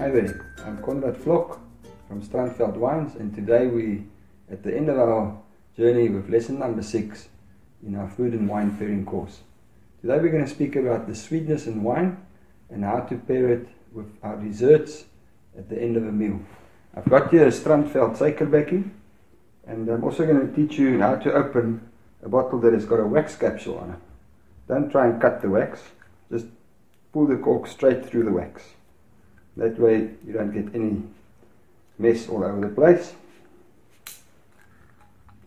Hi there, I'm Konrad Vlok from Strandveld Wines and today we at the end of our journey with lesson number six in our food and wine pairing course. Today we're going to speak about the sweetness in wine and how to pair it with our desserts at the end of a meal. I've got here a Strandveld Suikerbekkie and I'm also going to teach you how to open a bottle that has got a wax capsule on it. Don't try and cut the wax, just pull the cork straight through the wax. That way you don't get any mess all over the place.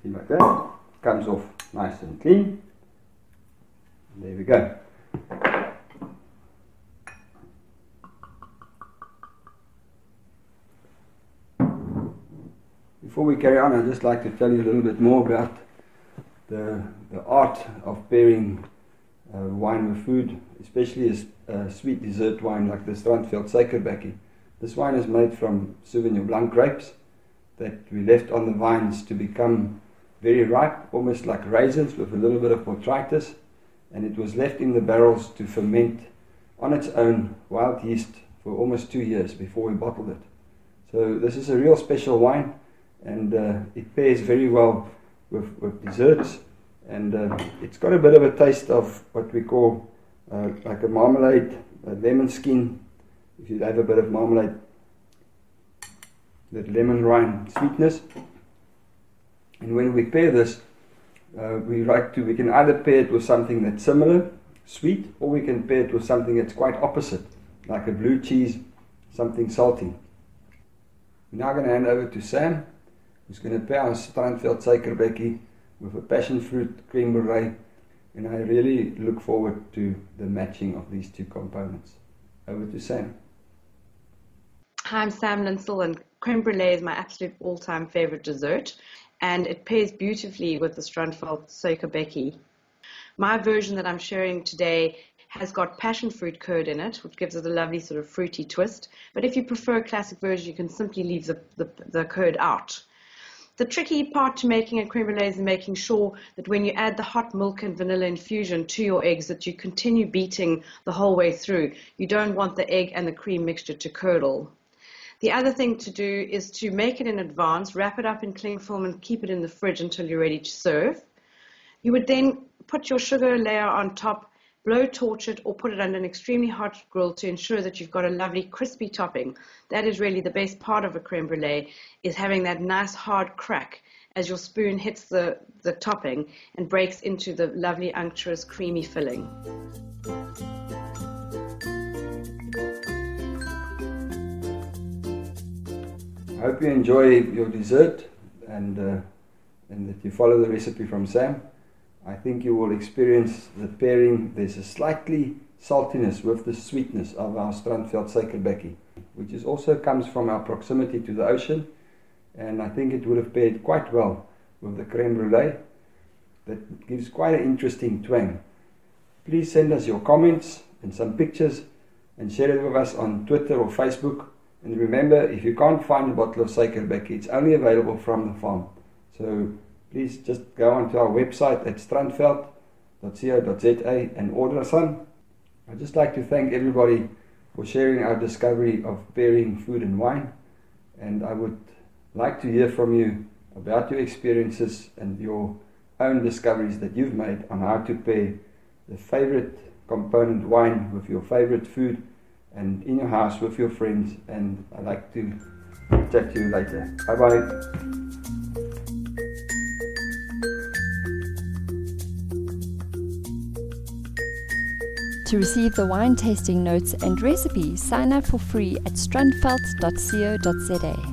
See like that, comes off nice and clean. And there we go. Before we carry on, I'd just like to tell you a little bit more about the, the art of pairing wine with food, especially a, sweet dessert wine like the Strandveld Suikerbekkie. This wine is made from Sauvignon Blanc grapes that we left on the vines to become very ripe, almost like raisins with a little bit of botrytis, and it was left in the barrels to ferment on its own wild yeast for almost two years before we bottled it. So this is a real special wine and uh, it pairs very well with, with desserts. And uh, it's got a bit of a taste of what we call uh, like a marmalade, a lemon skin. If you have a bit of marmalade, that lemon rind sweetness. And when we pair this, uh, we like to we can either pair it with something that's similar, sweet, or we can pair it with something that's quite opposite, like a blue cheese, something salty. We're now going to hand over to Sam who's going to pair our Strandveld Suikerbekkie with a passion fruit creme brulee. And I really look forward to the matching of these two components. Over to Sam. Hi, I'm Sam Linsell, and creme brulee is my absolute all-time favorite dessert, and it pairs beautifully with the Strandveld Suikerbekkie. My version that I'm sharing today has got passion fruit curd in it, which gives it a lovely sort of fruity twist. But if you prefer a classic version, you can simply leave the, the, the curd out. The tricky part to making a creme brulee is making sure that when you add the hot milk and vanilla infusion to your eggs that you continue beating the whole way through. You don't want the egg and the cream mixture to curdle. The other thing to do is to make it in advance, wrap it up in cling film and keep it in the fridge until you're ready to serve. You would then put your sugar layer on top blow torch it or put it under an extremely hot grill to ensure that you've got a lovely crispy topping. That is really the best part of a creme brulee is having that nice hard crack as your spoon hits the, the topping and breaks into the lovely unctuous creamy filling. I hope you enjoy your dessert and, uh, and that you follow the recipe from Sam. I think you will experience the pairing. There's a slightly saltiness with the sweetness of our Strandveld Suikerbekkie, which is also comes from our proximity to the ocean, and I think it would have paired quite well with the creme brulee. That gives quite an interesting twang. Please send us your comments and some pictures and share it with us on Twitter or Facebook. And remember, if you can't find a bottle of Suikerbekkie, it's only available from the farm. So please just go onto our website at strandveld.co.za and order some. I'd just like to thank everybody for sharing our discovery of pairing food and wine. And I would like to hear from you about your experiences and your own discoveries that you've made on how to pair the favorite component wine with your favorite food and in your house with your friends. And I'd like to chat to you later. Bye bye. To receive the wine tasting notes and recipe, sign up for free at strandveld.co.za.